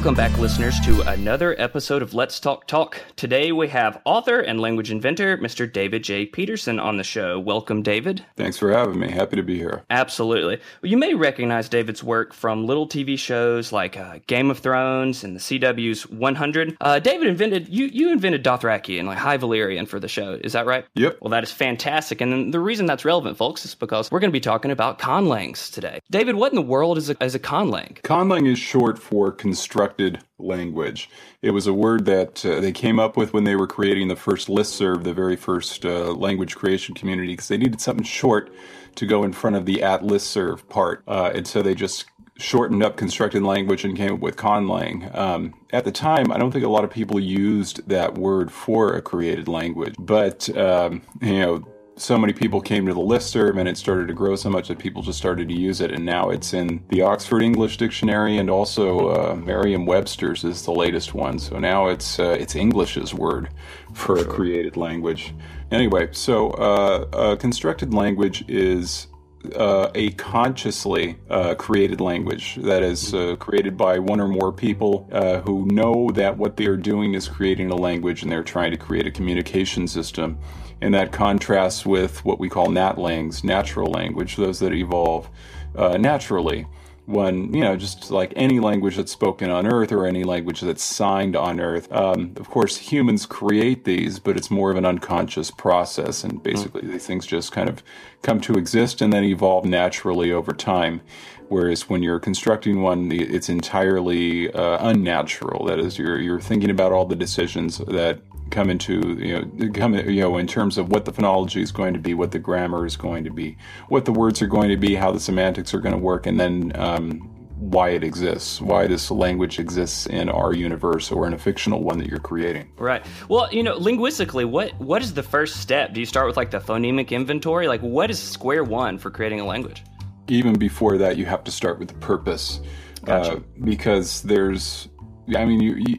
Welcome back, listeners, to another episode of Let's Talk Talk. Today we have author and language inventor, Mr. David J. Peterson, on the show. Welcome, David. Thanks for having me. Happy to be here. Absolutely. Well, you may recognize David's work from little TV shows like uh, Game of Thrones and the CW's 100. Uh, David invented you you invented Dothraki and like High Valyrian for the show. Is that right? Yep. Well, that is fantastic. And the reason that's relevant, folks, is because we're going to be talking about conlangs today. David, what in the world is a, is a conlang? Conlang is short for constructed language. It was a word that uh, they came up with when they were creating the first listserv, the very first uh, language creation community, because they needed something short to go in front of the at listserv part. Uh, and so they just shortened up constructed language and came up with conlang. Um, at the time, I don't think a lot of people used that word for a created language, but um, you know so many people came to the listserv and it started to grow so much that people just started to use it. And now it's in the oxford english dictionary and also uh, merriam-webster's is the latest one. So now it's uh, it's english's word for a created language. Anyway so uh, a constructed language is uh, a consciously uh, created language that is uh, created by one or more people uh, who know that what they are doing is creating a language and they're trying to create a communication system. And that contrasts with what we call natlangs, natural language, those that evolve uh, naturally when you know just like any language that's spoken on earth or any language that's signed on earth um, of course humans create these but it's more of an unconscious process and basically mm. these things just kind of come to exist and then evolve naturally over time whereas when you're constructing one it's entirely uh, unnatural that is you're you're thinking about all the decisions that come into you know come you know in terms of what the phonology is going to be, what the grammar is going to be, what the words are going to be, how the semantics are going to work, and then um, why it exists, why this language exists in our universe or in a fictional one that you're creating. Right. Well, you know, linguistically, what what is the first step? Do you start with like the phonemic inventory? Like, what is square one for creating a language? Even before that, you have to start with the purpose, gotcha. uh, because there's, I mean, you, you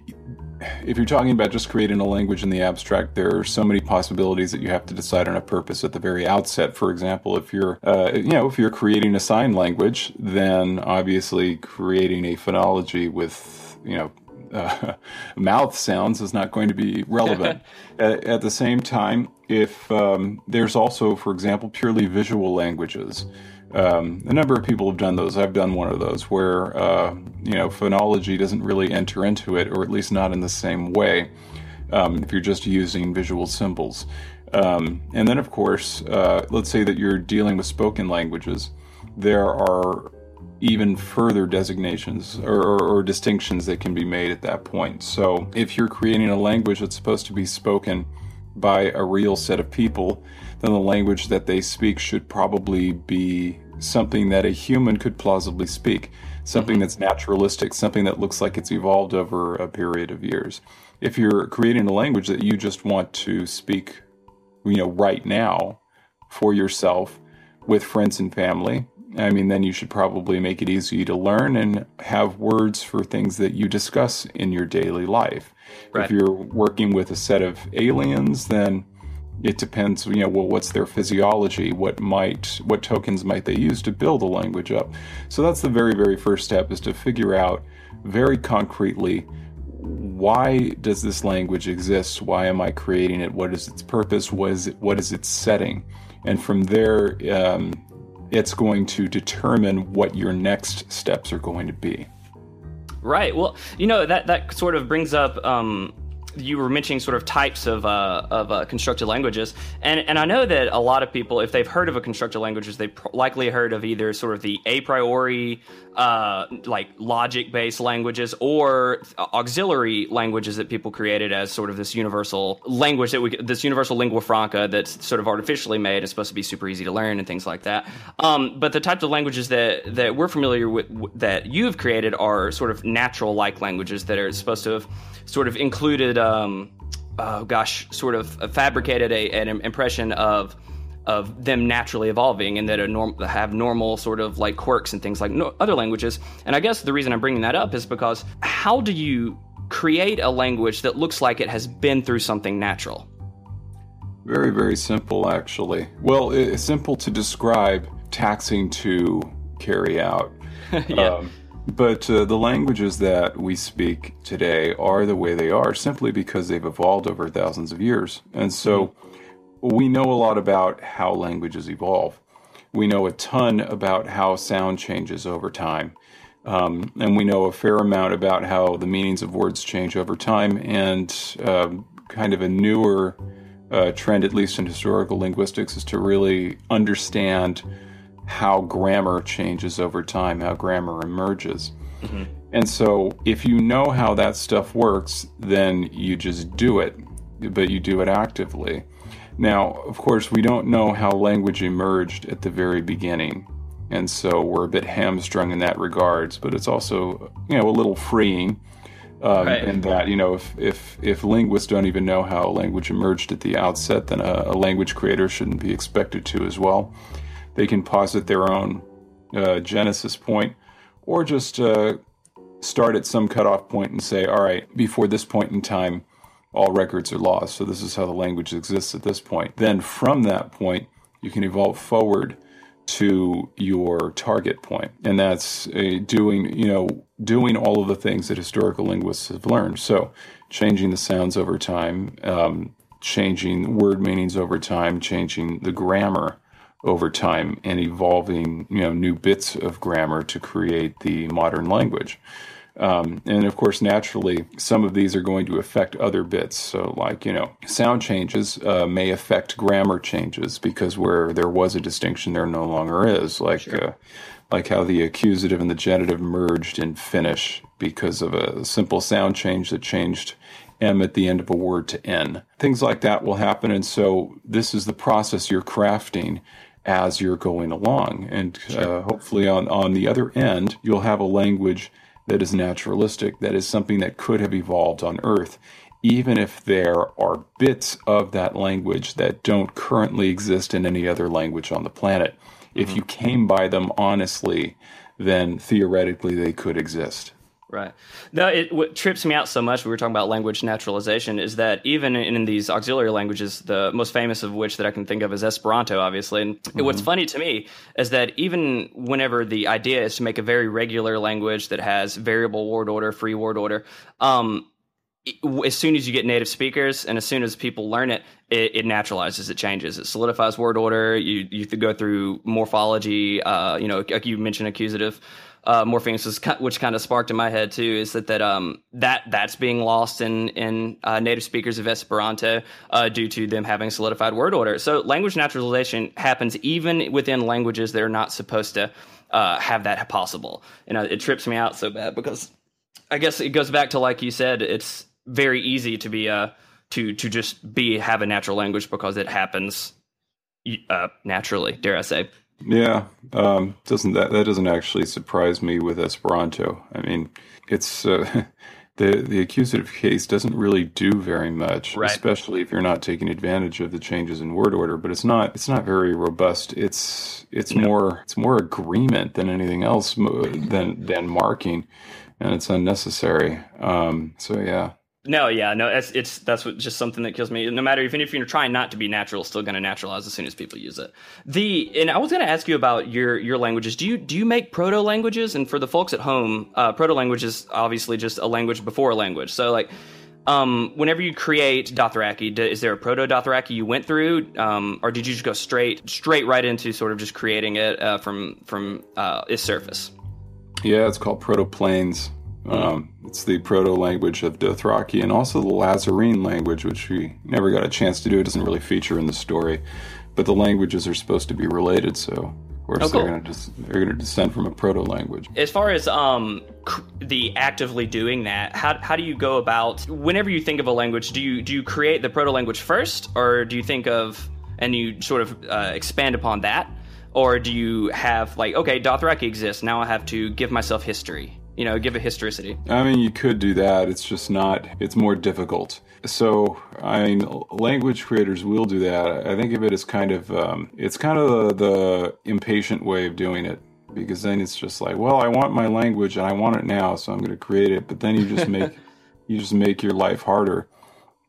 if you're talking about just creating a language in the abstract, there are so many possibilities that you have to decide on a purpose at the very outset. For example, if you're, uh, you know, if you're creating a sign language, then obviously creating a phonology with, you know, uh, mouth sounds is not going to be relevant. at, at, the same time, if um, there's also, for example, purely visual languages, um, a number of people have done those. I've done one of those where uh, you know phonology doesn't really enter into it, or at least not in the same way. Um, if you're just using visual symbols, um, and then of course, uh, let's say that you're dealing with spoken languages, there are even further designations or, or, or distinctions that can be made at that point. So if you're creating a language that's supposed to be spoken by a real set of people, then the language that they speak should probably be something that a human could plausibly speak, something mm-hmm. that's naturalistic, something that looks like it's evolved over a period of years. If you're creating a language that you just want to speak, you know, right now for yourself with friends and family, I mean, then you should probably make it easy to learn and have words for things that you discuss in your daily life. Right. If you're working with a set of aliens, then it depends you know well what's their physiology what might what tokens might they use to build a language up. So that's the very very first step is to figure out very concretely why does this language exist? Why am i creating it? What is its purpose? What is it, what is its setting? And from there um, it's going to determine what your next steps are going to be. Right. Well you know that that sort of brings up um, you were mentioning sort of types of uh, of uh, constructed languages, and and I know that a lot of people, if they've heard of a constructed languages, they've likely heard of either sort of the a priori, uh, like logic based languages, or auxiliary languages that people created as sort of this universal language that we this universal lingua franca that's sort of artificially made and supposed to be super easy to learn and things like that. Um, but the types of languages that that we're familiar with that you've created are sort of natural like languages that are supposed to have sort of included, um, oh gosh, sort of fabricated a, an impression of of them naturally evolving and that a norm, have normal sort of like quirks and things like no, other languages. And I guess the reason I'm bringing that up is because how do you create a language that looks like it has been through something natural? Very, very simple, actually. Well, it's simple to describe, taxing to carry out. yeah. Um, But uh, the languages that we speak today are the way they are simply because they've evolved over thousands of years. And so we know a lot about how languages evolve. We know a ton about how sound changes over time. Um, and we know a fair amount about how the meanings of words change over time. And um, kind of a newer uh, trend, at least in historical linguistics, is to really understand how grammar changes over time, how grammar emerges. Mm-hmm. And so, if you know how that stuff works, then you just do it, but you do it actively. Now, of course, we don't know how language emerged at the very beginning. And so we're a bit hamstrung in that regards, but it's also, you know, a little freeing um, right. in that, you know, if, if, if linguists don't even know how language emerged at the outset, then a, a language creator shouldn't be expected to as well. They can posit their own uh, genesis point or just uh, start at some cutoff point and say, all right, before this point in time, all records are lost. So this is how the language exists at this point. Then from that point, you can evolve forward to your target point, and that's doing you know doing all of the things that historical linguists have learned. So changing the sounds over time, um, changing word meanings over time, changing the grammar over time and evolving you know new bits of grammar to create the modern language. Um, and of course, naturally, some of these are going to affect other bits. So, like, you know, sound changes uh, may affect grammar changes because where there was a distinction, there no longer is. Like, sure. uh, like how the accusative and the genitive merged in Finnish because of a simple sound change that changed M at the end of a word to N. Things like that will happen. And so, this is the process you're crafting as you're going along. And sure. uh, hopefully, on, on the other end, you'll have a language that is naturalistic, that is something that could have evolved on Earth, even if there are bits of that language that don't currently exist in any other language on the planet. Mm-hmm. If you came by them honestly, then theoretically they could exist. Right. No, it what trips me out so much. We were talking about language naturalization. Is that even in, in, these auxiliary languages, the most famous of which that I can think of is Esperanto, obviously. And mm-hmm. what's funny to me is that even whenever the idea is to make a very regular language that has variable word order, free word order, um, as soon as you get native speakers and as soon as people learn it, it, it naturalizes, it changes, it solidifies word order. You you go through morphology. Uh, you know, like you mentioned, accusative uh, morphemes, which kind of sparked in my head too, is that that um that that's being lost in in uh, native speakers of Esperanto uh, due to them having solidified word order. So language naturalization happens even within languages that are not supposed to uh, have that possible. And it trips me out so bad because I guess it goes back to like you said, it's very easy to be uh to to just be have a natural language because it happens uh, naturally. Dare I say? Yeah, um, doesn't that that doesn't actually surprise me with Esperanto? I mean, it's uh, the the accusative case doesn't really do very much, right. especially if you're not taking advantage of the changes in word order. But it's not it's not very robust. It's it's no. more it's more agreement than anything else than than marking, and it's unnecessary. Um, so yeah. No, yeah, no, it's, it's that's what, just something that kills me. No matter even if you're trying not to be natural, it's still going to naturalize as soon as people use it. The and I was going to ask you about your your languages. Do you do you make proto languages? And for the folks at home, uh, proto language is obviously just a language before a language. So like, um, whenever you create Dothraki, is there a proto Dothraki you went through, um, or did you just go straight straight right into sort of just creating it uh, from from uh, its surface? Yeah, it's called Proto Plains. Um, it's the proto language of Dothraki and also the Lhazarene language, which we never got a chance to do. It doesn't really feature in the story, but the languages are supposed to be related, so of course oh, cool. they're going to they're going to descend from a proto language. As far as um, the actively doing that, how, how do you go about whenever you think of a language? Do you do you create the proto language first, or do you think of and you sort of uh, expand upon that? Or do you have like, okay, Dothraki exists, now I have to give myself history? You know, give a historicity. I mean, you could do that. It's just not, it's more difficult. So, I mean, language creators will do that. I think of it as kind of, um, it's kind of the, the impatient way of doing it because then it's just like, well, I want my language and I want it now, so I'm going to create it. But then you just make, you just make your life harder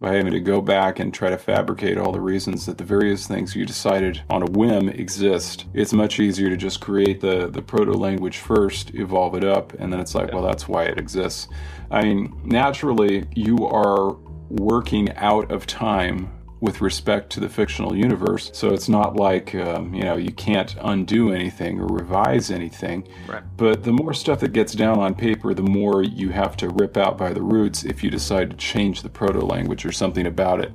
by having to go back and try to fabricate all the reasons that the various things you decided on a whim exist. It's much easier to just create the, the proto language first, evolve it up, and then it's like, well, that's why it exists. I mean, naturally, you are working out of time with respect to the fictional universe. So it's not like, um, you know, you can't undo anything or revise anything. Right. But the more stuff that gets down on paper, the more you have to rip out by the roots if you decide to change the proto language or something about it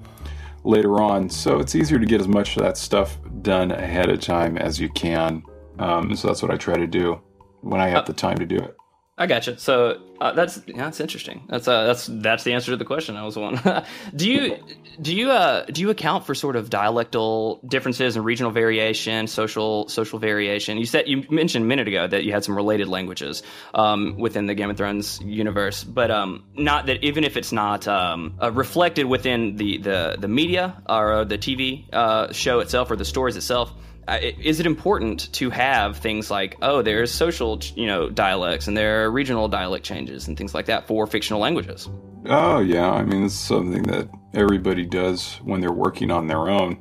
later on. So it's easier to get as much of that stuff done ahead of time as you can. Um, so that's what I try to do when I have the time to do it. I gotcha. So uh, that's yeah, that's interesting. That's uh, that's that's the answer to the question I was one. do you do you uh, do you account for sort of dialectal differences and regional variation, social social variation? You said you mentioned a minute ago that you had some related languages um, within the Game of Thrones universe, but um, not that even if it's not um, uh, reflected within the, the the media or the TV uh, show itself or the stories itself is it important to have things like oh there's social you know dialects and there are regional dialect changes and things like that for fictional languages? Oh yeah. I mean it's something that everybody does when they're working on their own.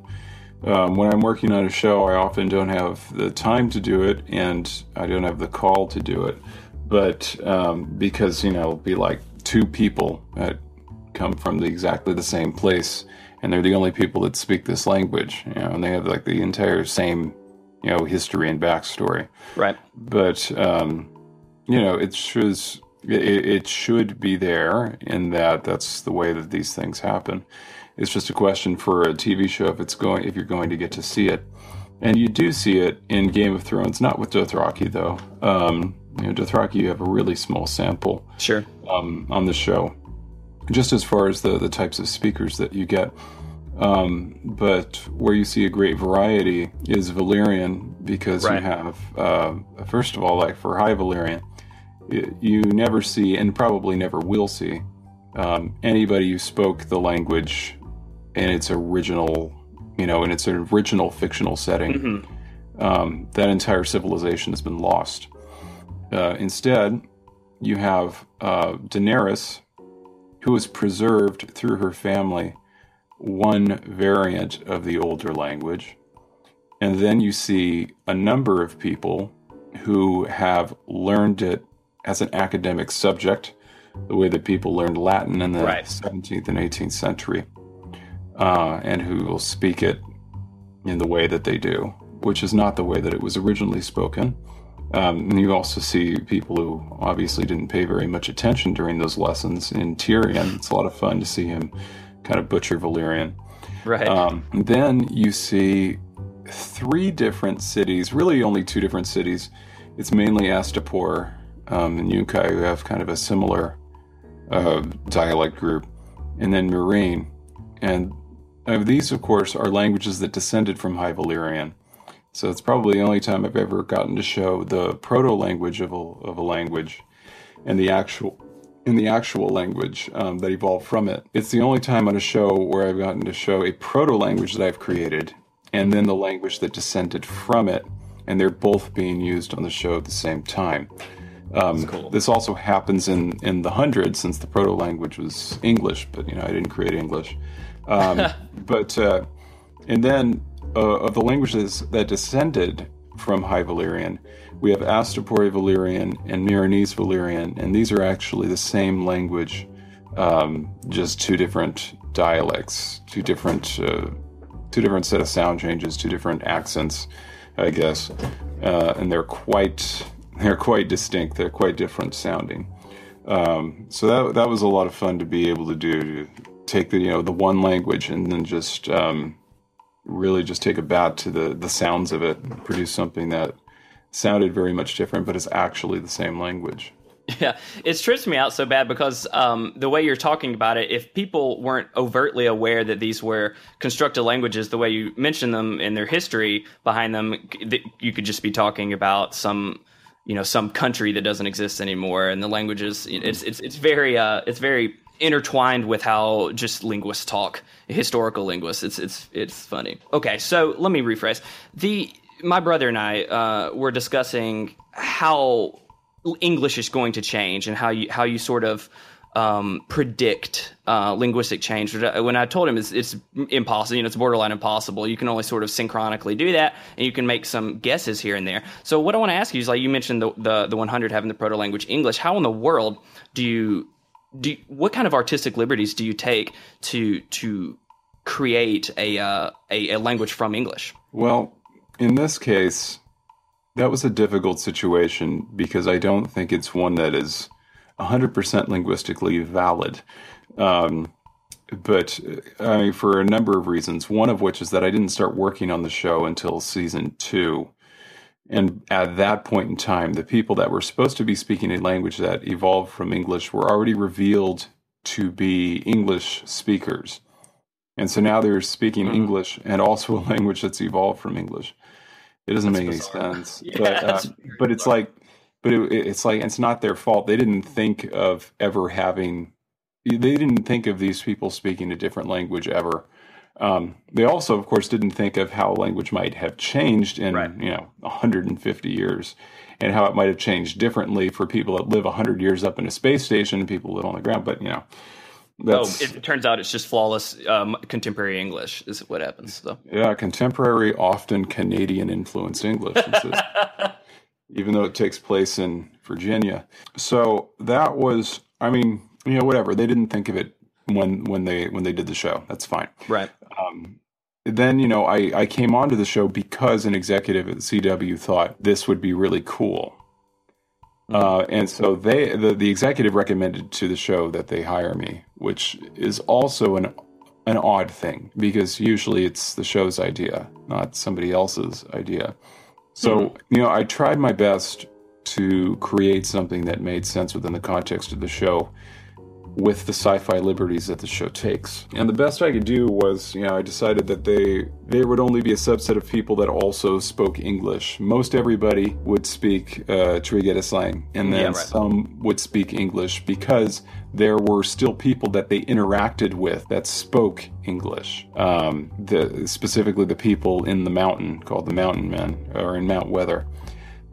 Um, when i'm working on a show i often don't have the time to do it and i don't have the call to do it. But um, because you know it'll be like two people that come from the, exactly the same place and they're the only people that speak this language, you know, and they have like the entire same, you know, history and backstory. Right. But um, you know, it should it, it should be there in that that's the way that these things happen. It's just a question for a TV show if it's going if you're going to get to see it, and you do see it in Game of Thrones, not with Dothraki though. Um, you know, Dothraki, you have a really small sample. Sure. Um, on the show, just as far as the, the types of speakers that you get. Um, but where you see a great variety is Valyrian because right. you have, uh, first of all, like for High Valyrian, you never see and probably never will see um, anybody who spoke the language in its original, you know, in its original fictional setting. Mm-hmm. Um, that entire civilization has been lost. Uh, instead, you have uh, Daenerys, who was preserved through her family one variant of the older language. And then you see a number of people who have learned it as an academic subject, the way that people learned Latin in the right. 17th and 18th century, uh, and who will speak it in the way that they do, which is not the way that it was originally spoken. Um, and you also see people who obviously didn't pay very much attention during those lessons in Tyrion. It's a lot of fun to see him kind of butcher Valyrian. Right. Um, then you see three different cities, really only two different cities. It's mainly Astapor um, and Yunkai who have kind of a similar uh, dialect group, and then Meereen. And uh, these, of course, are languages that descended from High Valyrian. So it's probably the only time I've ever gotten to show the proto language of a, of a language and the actual in the actual language um, that evolved from it. It's the only time on a show where I've gotten to show a proto language that I've created and then the language that descended from it, and they're both being used on the show at the same time. Um, cool. This also happens in, in the hundreds since the proto language was English, but you know I didn't create English. Um, but uh, and then uh, of the languages that descended from High Valyrian, we have Astapori Valyrian and Meereenese Valyrian, and these are actually the same language, um, just two different dialects, two different, uh, two different set of sound changes, two different accents, I guess, uh, and they're quite they're quite distinct. They're quite different sounding. Um, so that that was a lot of fun to be able to do to take the you know the one language and then just um, really just take a bat to the the sounds of it and produce something that sounded very much different but is actually the same language. Yeah it trips me out so bad because um, the way you're talking about it if people weren't overtly aware that these were constructed languages the way you mentioned them in their history behind them you could just be talking about some you know some country that doesn't exist anymore and the languages it's it's it's very uh it's very intertwined with how just linguists talk, historical linguists. It's it's it's funny. Okay, so let me rephrase. The my brother and I uh, were discussing how English is going to change and how you how you sort of um, predict uh, linguistic change. When I told him it's, it's impossible, you know, it's borderline impossible. You can only sort of synchronically do that, and you can make some guesses here and there. So what I want to ask you is, like you mentioned the the, the 100 having the proto language English. How in the world do you do? What kind of artistic liberties do you take to to create a, uh, a a language from English? Well, in this case, that was a difficult situation because I don't think it's one that is 100% linguistically valid. Um, but I mean, for a number of reasons. One of which is that I didn't start working on the show until season two. And at that point in time, the people that were supposed to be speaking a language that evolved from English were already revealed to be English speakers. And so now they're speaking mm-hmm. English and also a language that's evolved from English. It doesn't that's make bizarre. any sense. Yeah, but, uh, but it's like but it, it's like it's not their fault. They didn't think of ever having. They didn't think of these people speaking a different language ever. Um, they also, of course, didn't think of how language might have changed in right. you know 150 years, and how it might have changed differently for people that live 100 years up in a space station and people live on the ground. But you know, oh, it turns out it's just flawless um, contemporary English is what happens. So. Yeah, contemporary, often Canadian influenced English. even though it takes place in Virginia. So that was, I mean, you know, whatever. They didn't think of it when when they when they did the show. That's fine. Right. Um, then you know, I I came onto the show because an executive at CW thought this would be really cool. Mm-hmm. Uh, and so they the, the executive recommended to the show that they hire me, which is also an an odd thing because usually it's the show's idea, not somebody else's idea. So, mm-hmm. you know, I tried my best to create something that made sense within the context of the show with the sci-fi liberties that the show takes. And the best I could do was, you know, I decided that they they would only be a subset of people that also spoke English. Most everybody would speak uh, Trigedasleng, and then yeah, right. some would speak English because there were still people that they interacted with that spoke English. Um, the, specifically, the people in the mountain called the Mountain Men, or in Mount Weather.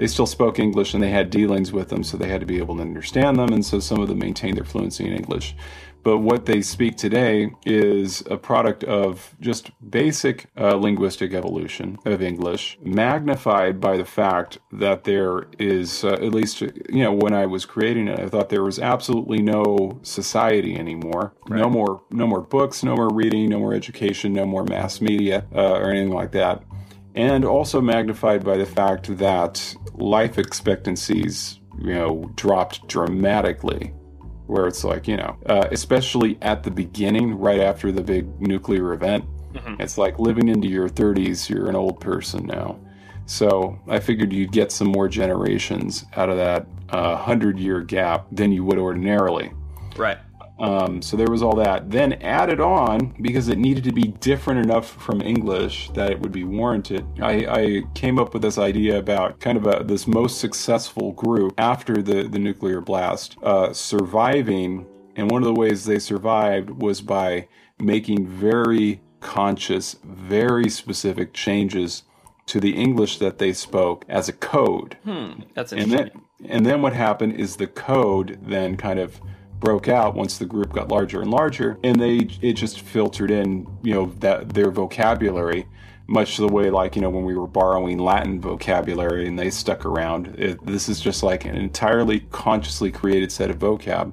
They still spoke English and they had dealings with them, so they had to be able to understand them, and so some of them maintained their fluency in English. But what they speak today is a product of just basic uh, linguistic evolution of English, magnified by the fact that there is, uh, at least, you know, when I was creating it, I thought there was absolutely no society anymore. Right. No more, no more books, no more reading, no more education, no more mass media uh, or anything like that. And also magnified by the fact that life expectancies, you know, dropped dramatically where it's like you know uh, especially at the beginning right after the big nuclear event mm-hmm. it's like living into your 30s you're an old person now. So i figured you'd get some more generations out of that uh, 100 year gap than you would ordinarily. Right um, so there was all that. Then added on, because it needed to be different enough from English that it would be warranted, I, I came up with this idea about kind of a, this most successful group after the, the nuclear blast uh, surviving. And one of the ways they survived was by making very conscious, very specific changes to the English that they spoke as a code. Hmm, that's interesting. And then, and then what happened is the code then kind of broke out once the group got larger and larger, and they it just filtered in, you know, that their vocabulary, much the way like you know when we were borrowing Latin vocabulary and they stuck around. It, this is just like an entirely consciously created set of vocab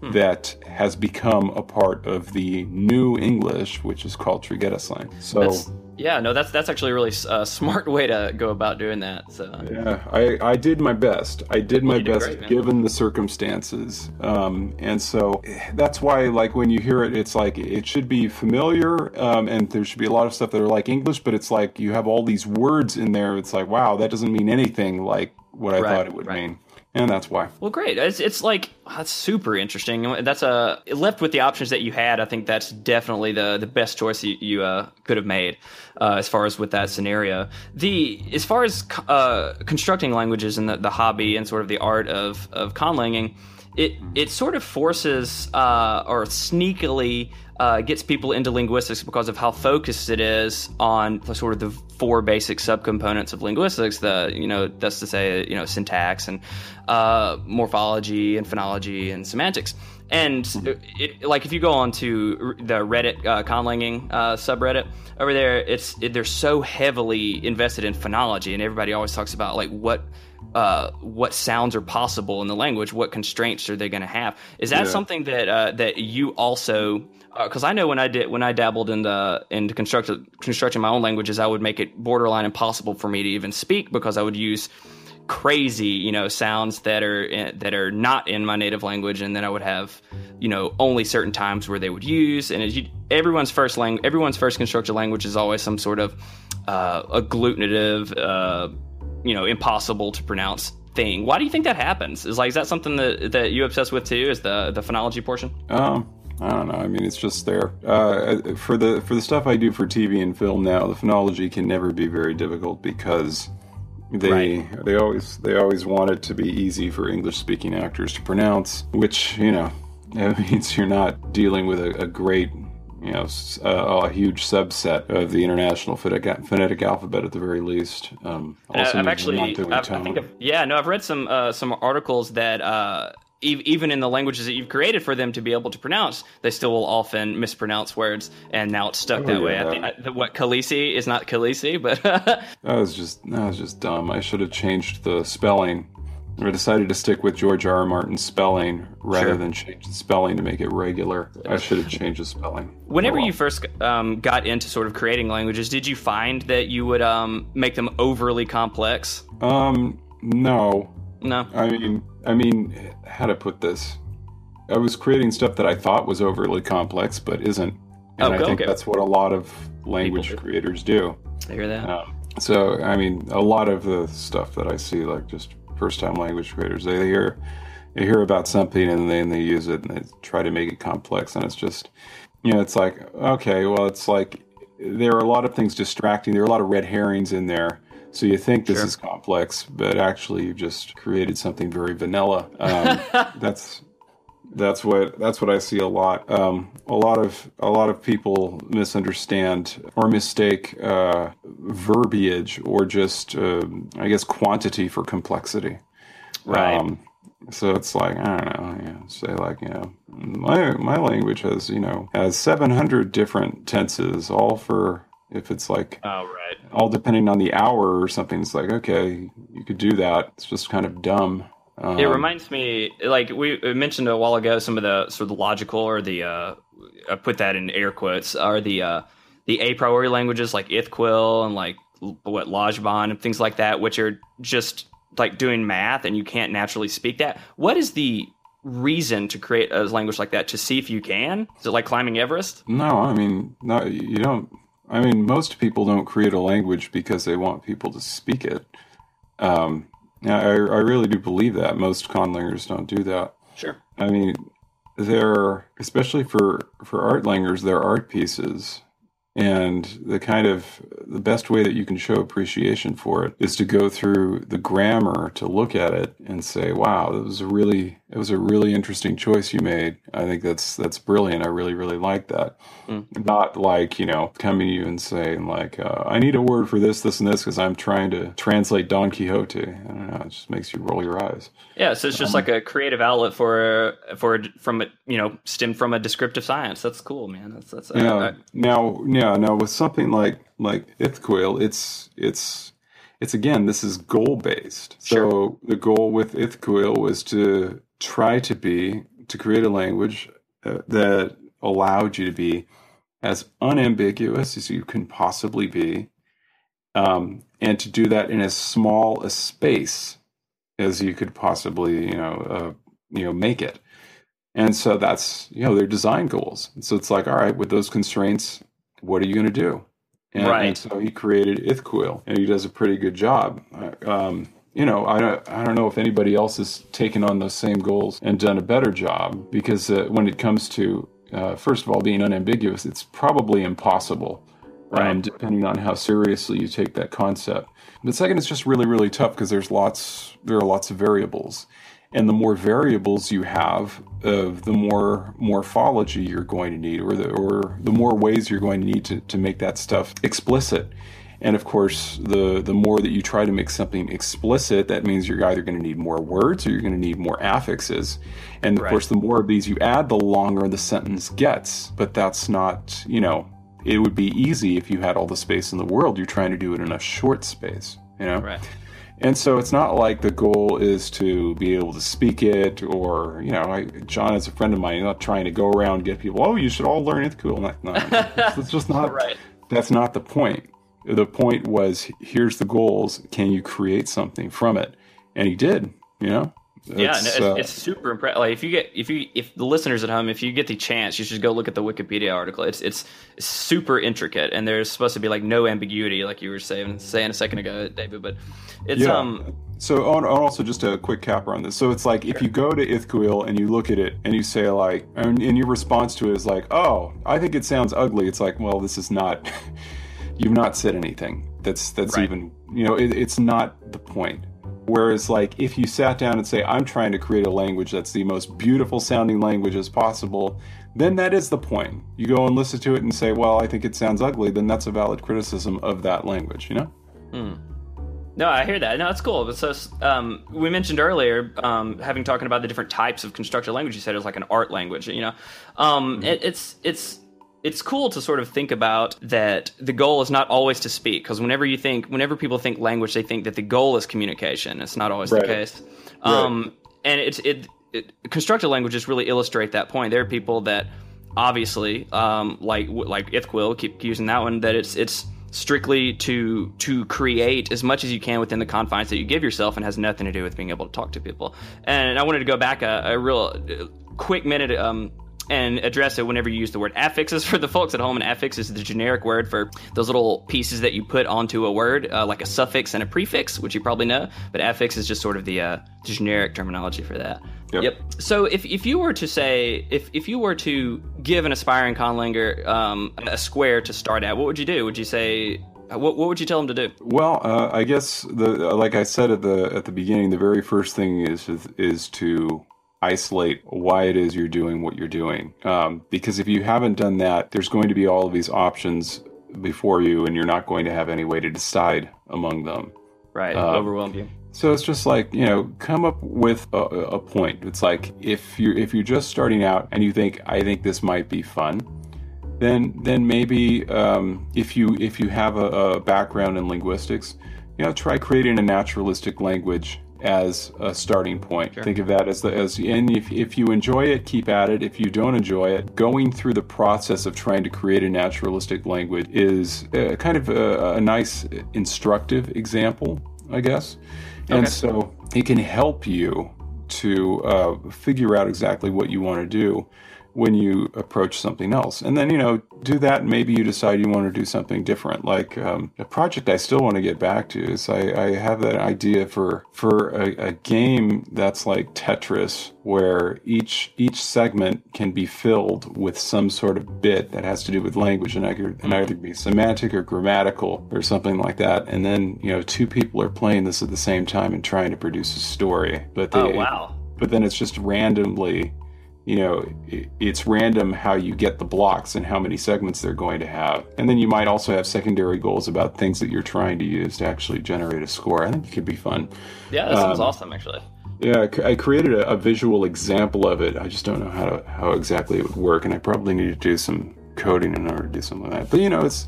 hmm. that has become a part of the new English, which is called Trigedasleng. So. That's- yeah, no, that's that's actually a really uh, smart way to go about doing that. So yeah, I, I did my best. I did my best great, given the circumstances, um, and so that's why like when you hear it, it's like it should be familiar, um, and there should be a lot of stuff that are like English, but it's like you have all these words in there. It's like wow, that doesn't mean anything like what I right, thought it would right. mean and that's why. Well, great. It's, it's like that's super interesting. That's a left with the options that you had. I think that's definitely the the best choice you, you uh, could have made uh, as far as with that scenario. The as far as uh, constructing languages and the, the hobby and sort of the art of of conlanging it it sort of forces uh, or sneakily uh, gets people into linguistics because of how focused it is on the, sort of the four basic subcomponents of linguistics. The you know that's to say you know syntax and uh, morphology and phonology and semantics. And it, it, like if you go on to the Reddit uh, conlanging uh, subreddit over there, it's it, they're so heavily invested in phonology, and everybody always talks about like what uh, what sounds are possible in the language, what constraints are they going to have. Is that Yeah. something that uh, that you also? Because I know when I did when I dabbled in the into constructing constructing my own languages, I would make it borderline impossible for me to even speak because I would use crazy you know sounds that are in, that are not in my native language and then i would have you know only certain times where they would use and you, everyone's first language everyone's first constructed language is always some sort of uh, agglutinative uh, you know impossible to pronounce thing why do you think that happens is like is that something that that you obsess with too is the the phonology portion Um, I don't know. I mean, it's just there. Uh, for the for the stuff I do for TV and film now, the phonology can never be very difficult because they Right. they always they always want it to be easy for English speaking actors to pronounce, which you know that means you're not dealing with a, a great you know a, a huge subset of the international phonetic, phonetic alphabet at the very least. Um, also I've actually, we're not doing I've, I think, I've, yeah, no, I've read some uh, some articles that uh, even in the languages that you've created for them to be able to pronounce, they still will often mispronounce words, and now it's stuck Oh, that way. I think I, the, what Khaleesi is not Khaleesi, but That was just that was just dumb. I should have changed the spelling. I decided to stick with George R. R. Martin's spelling rather Sure. than change the spelling to make it regular. I should have changed the spelling. whenever Oh, you first um, got into sort of creating languages, did you find that you would um, make them overly complex? um no, No. I mean I mean how to put this? I was creating stuff that I thought was overly complex, but isn't. And Oh, I think okay. that's what a lot of language do. creators do. I hear that. Um, so, I mean, a lot of the stuff that I see, like just first-time language creators, they hear they hear about something and then they use it and they try to make it complex, and it's just, you know, it's like, okay, well, it's like there are a lot of things distracting. There are a lot of red herrings in there. So you think this Sure. is complex, but actually you've just created something very vanilla. Um, that's that's what that's what I see a lot. Um, a lot of a lot of people misunderstand or mistake uh, verbiage or just uh, I guess quantity for complexity. Right. Um, so it's like I don't know. You know, say like you know, my my language has you know has seven hundred different tenses, all for if it's like oh, right. all depending on the hour or something. It's like okay, you could do that. It's just kind of dumb. Um, It reminds me, like we mentioned a while ago, some of the sort of the logical or the uh, I put that in air quotes are the uh, the a priori languages like Ithkuil and like what Lojban and things like that, which are just like doing math and you can't naturally speak that. What is the reason to create a language like that to see if you can? Is it like climbing Everest? No, I mean, no, you don't. I mean, most people don't create a language because they want people to speak it. Um, yeah, I, I really do believe that most conlangers don't do that. Sure. I mean, they're especially for for art langers, they're art pieces, and the kind of the best way that you can show appreciation for it is to go through the grammar to look at it and say, "Wow, that was a really it was a really interesting choice you made." I think that's that's brilliant. I really really like that. Not like you know coming to you and saying like, uh, "I need a word for this, this, and this" because I'm trying to translate Don Quixote. I don't know. It just makes you roll your eyes. Yeah, so it's just like a creative outlet for for from a you know stemmed from a descriptive science. That's cool, man. That's that's Yeah. uh, now, yeah. Now, with something like like Ithkuil, it's it's it's again, this is goal based. So the goal with Ithkuil was to try to be to create a language uh, that allowed you to be as unambiguous as you can possibly be, um, and to do that in as small a space as you could possibly, you know, uh, you know, make it. And so that's you know their design goals. And so it's like, all right, with those constraints, what are you going to do? And, Right. and so he created Ithkuil, and he does a pretty good job. Uh, Um, you know, I don't, I don't know if anybody else has taken on those same goals and done a better job because uh, when it comes to, uh, first of all, being unambiguous, it's probably impossible, Right. um, depending on how seriously you take that concept. But second, it's just really, really tough because there's lots, there are lots of variables, and the more variables you have, of the more morphology you're going to need, or the or the more ways you're going to need to, to make that stuff explicit. And of course, the the more that you try to make something explicit, that means you're either going to need more words or you're going to need more affixes. And of Right. course, the more of these you add, the longer the sentence gets. But that's not, you know, it would be easy if you had all the space in the world. You're trying to do it in a short space, you know. Right. And so it's not like the goal is to be able to speak it or, you know, I, John is a friend of mine, not trying to go around and get people, oh, you should all learn it cool. No, no, it's just not, Right. that's not the point. The point was, here's the goals. Can you create something from it? And he did, you know? Yeah, no, It's, it's, uh, it's super impressive. Like if you get if you if the listeners at home, if you get the chance, you should go look at the Wikipedia article. It's it's super intricate, and there's supposed to be like no ambiguity, like you were saying saying a second ago, David. But it's Yeah. um So, and also just a quick capper on this. So it's like if you go to Ithkuil and you look at it and you say like, and, and your response to it is like, "Oh, I think it sounds ugly." It's like, well, this is not. you've not said anything. That's that's Right. even you know, it, it's not the point. Whereas, like, if you sat down and say, "I'm trying to create a language that's the most beautiful sounding language as possible," then that is the point. You go and listen to it and say, "Well, I think it sounds ugly." Then that's a valid criticism of that language. You know. No, I hear that. No, it's cool. But so um, we mentioned earlier, um, having talking about the different types of constructed language. You said it was like an art language. You know, um, it, it's it's it's cool to sort of think about that the goal is not always to speak because whenever you think whenever people think language they think that the goal is communication. It's not always Right. the case um, and it's it, it constructed languages really illustrate that point. There are people that obviously um, like like Ithkuil keep using that one that it's it's strictly to to create as much as you can within the confines that you give yourself and has nothing to do with being able to talk to people. And I wanted to go back a, a real uh, quick minute um, and address it whenever you use the word affixes for the folks at home. An affix is the generic word for those little pieces that you put onto a word, uh, like a suffix and a prefix, which you probably know. But affix is just sort of the uh, generic terminology for that. Yep. So if, if you were to say if, if you were to give an aspiring conlanger um, a square to start at, what would you do? Would you say what, what would you tell them to do? Well, uh, I guess the like I said at the at the beginning, the very first thing is is, is to isolate why it is you're doing what you're doing. Um, because if you haven't done that, there's going to be all of these options before you, and you're not going to have any way to decide among them. Right, Um, overwhelm you. So it's just like you know, come up with a, a point. It's like if you if you're just starting out and you think I think this might be fun, then then maybe um, if you if you have a, a background in linguistics, you know, try creating a naturalistic language as a starting point. Think of that as the as and if if you enjoy it, keep at it. If you don't enjoy it, going through the process of trying to create a naturalistic language is uh, kind of a, a nice instructive example, I guess. And Okay. so it can help you to uh, figure out exactly what you want to do when you approach something else. And then, you know, do that. And maybe you decide you want to do something different. Like um, a project I still want to get back to is I, I have that idea for for a, a game that's like Tetris, where each each segment can be filled with some sort of bit that has to do with language, and I could and either be semantic or grammatical or something like that. And then, you know, two people are playing this at the same time and trying to produce a story. But they, Oh wow. but then it's just randomly you know it's random how you get the blocks and how many segments they're going to have. And then you might also have secondary goals about things that you're trying to use to actually generate a score. I think it could be fun. Yeah, that sounds Um, awesome actually. yeah I created a, a visual example of it. I just don't know how to how exactly it would work and i probably need to do some coding in order to do some of that. But you know it's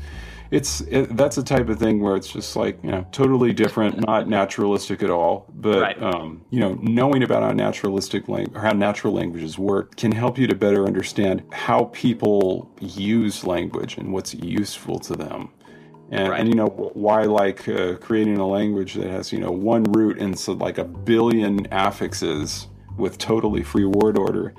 it's it, that's the type of thing where it's just like you know totally different not naturalistic at all but Right. um, you know knowing about how naturalistic lang- or how natural languages work can help you to better understand how people use language and what's useful to them and, Right. and you know why like uh, creating a language that has you know one root and so like a billion affixes with totally free word order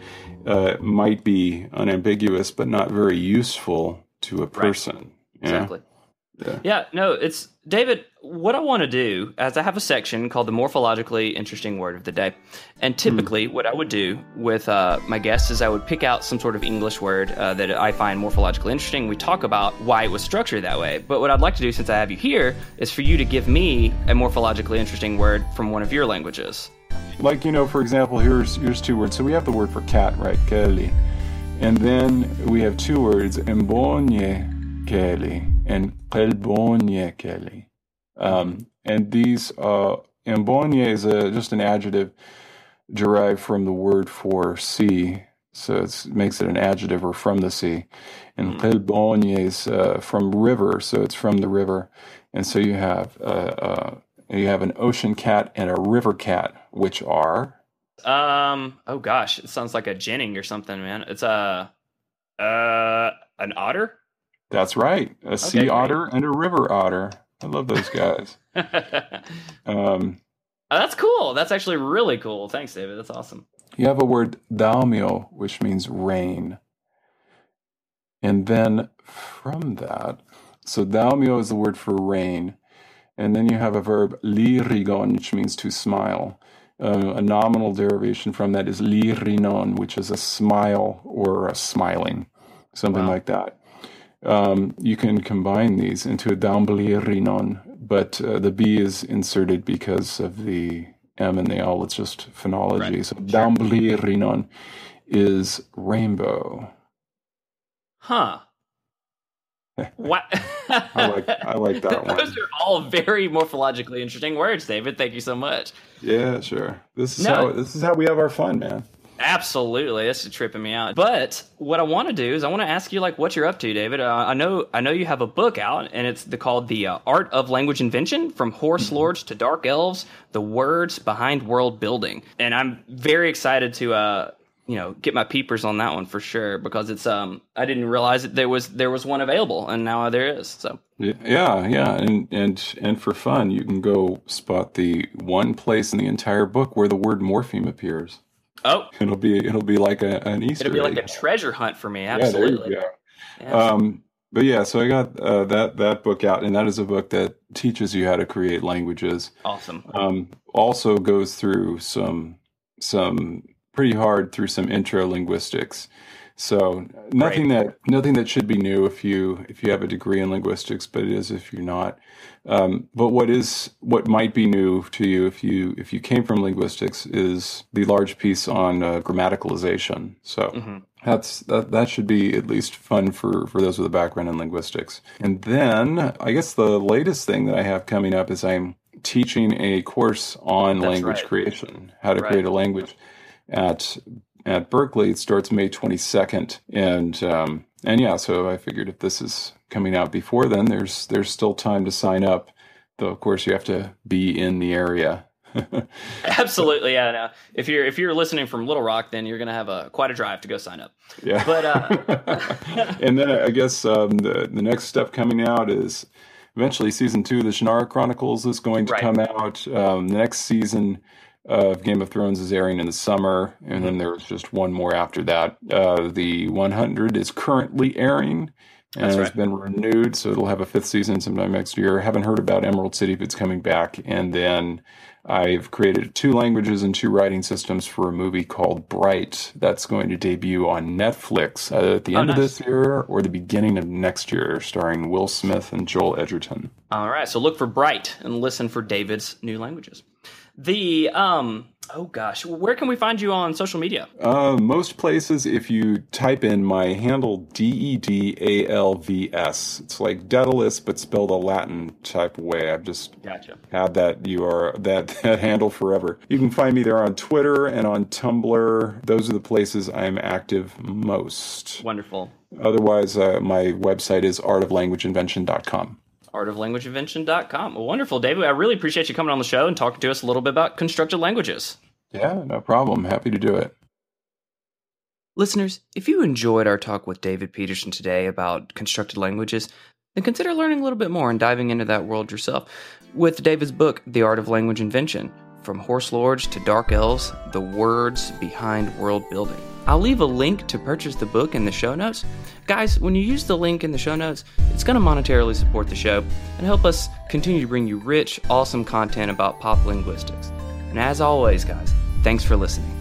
uh, might be unambiguous but not very useful to a person? Exactly. Yeah. Yeah, no, it's David. What I want to do is I have a section called the morphologically interesting word of the day, and typically what I would do with uh, my guests is I would pick out some sort of English word uh, that I find morphologically interesting. We talk about why it was structured that way. But what I'd like to do, since I have you here, is for you to give me a morphologically interesting word from one of your languages. like you know, for example, here's here's two words. So we have the word for cat, right? Kelly, and then we have two words: embonye Kelly and kelbonye Kelly. Um, and these uh, embonye is a, just an adjective derived from the word for sea. So it makes it an adjective or from the sea. And kelbonye is uh, from river, so it's from the river. And so you have uh, uh, you have an ocean cat and a river cat, which are Um. Oh gosh, it sounds like a Jennings or something, man. It's a uh an otter. That's right, a sea great. otter and a river otter. I love those guys. um, Oh, that's cool. That's actually really cool. Thanks, David. That's awesome. you have a word daimyo, which means rain. And then from that, so daimyo is the word for rain. And then you have a verb lirigon, which means to smile. Uh, a nominal derivation from that is lirinon, which is a smile or a smiling, something Wow. like that. Um, you can combine these into a damblirinon, but uh, the B is inserted because of the M and the L. It's just phonology. Right. So damblirinon is rainbow. Huh. What? I like I like that one. Those are all very morphologically interesting words, David. Thank you so much. Yeah, sure. This is No. how this is how we have our fun, man. Absolutely, this is tripping me out. But what I want to do is I want to ask you like what you're up to, David. Uh, I know I know you have a book out, and it's the, called "The uh, Art of Language Invention: From Horse Lords to Dark Elves: The Words Behind World Building." And I'm very excited to uh, you know get my peepers on that one for sure because it's um I didn't realize that there was there was one available, and now there is. So Yeah, yeah, and and and for fun, you can go spot the one place in the entire book where the word morpheme appears. Oh, It'll be it'll be like a, an Easter. it'll be like a treasure hunt for me. yeah, Absolutely. go. Yeah. Um, but yeah, so I got uh, that that book out, and that is a book that teaches you how to create languages. awesome. Um, also goes through some some pretty hard through some intro linguistics. So nothing that nothing that should be new if you if you have a degree in linguistics, but it is if you're not. Um, but what is what might be new to you if you if you came from linguistics is the large piece on uh, grammaticalization. So Mhm. that's that, that should be at least fun for for those with a background in linguistics. And then I guess the latest thing that I have coming up is I'm teaching a course on That's language right. creation, how to Right. create a language at at Berkeley. It starts May 22nd, and um, and yeah, so I figured if this is coming out before then, there's there's still time to sign up. Though of course you have to be in the area. Absolutely, yeah. No. If you're if you're listening from Little Rock, then you're gonna have a quite a drive to go sign up. Yeah. But, uh, and then I guess um, the the next step coming out is eventually season two of the Shannara Chronicles is going to Right. come out. Um, the next season of Game of Thrones is airing in the summer, and then there's just one more after that. Uh, the 100 is currently airing. And That's it's right. been renewed, so it'll have a fifth season sometime next year. haven't heard about Emerald City if it's coming back. And then I've created two languages and two writing systems for a movie called Bright that's going to debut on Netflix uh, at the Oh, end of this year or the beginning of next year, starring Will Smith and Joel Edgerton. all right, so look for Bright and listen for David's new languages. The um oh gosh, where can we find you on social media? Uh, most places, if you type in my handle D E D A L V S, it's like Daedalus but spelled a Latin type way. I've just Gotcha. had that you are that that handle forever. You can find me there on Twitter and on Tumblr. Those are the places I'm active most. Wonderful. Otherwise, uh, my website is artoflanguageinvention.com. Artoflanguageinvention.com. Well, wonderful, David. I really appreciate you coming on the show and talking to us a little bit about constructed languages. Yeah, no problem. Happy to do it. Listeners, if you enjoyed our talk with David Peterson today about constructed languages, then consider learning a little bit more and diving into that world yourself with David's book, The Art of Language Invention From Horse Lords to Dark Elves The Words Behind World Building. I'll leave a link to purchase the book in the show notes. Guys, when you use the link in the show notes, it's going to monetarily support the show and help us continue to bring you rich, awesome content about pop linguistics. And as always, guys, thanks for listening.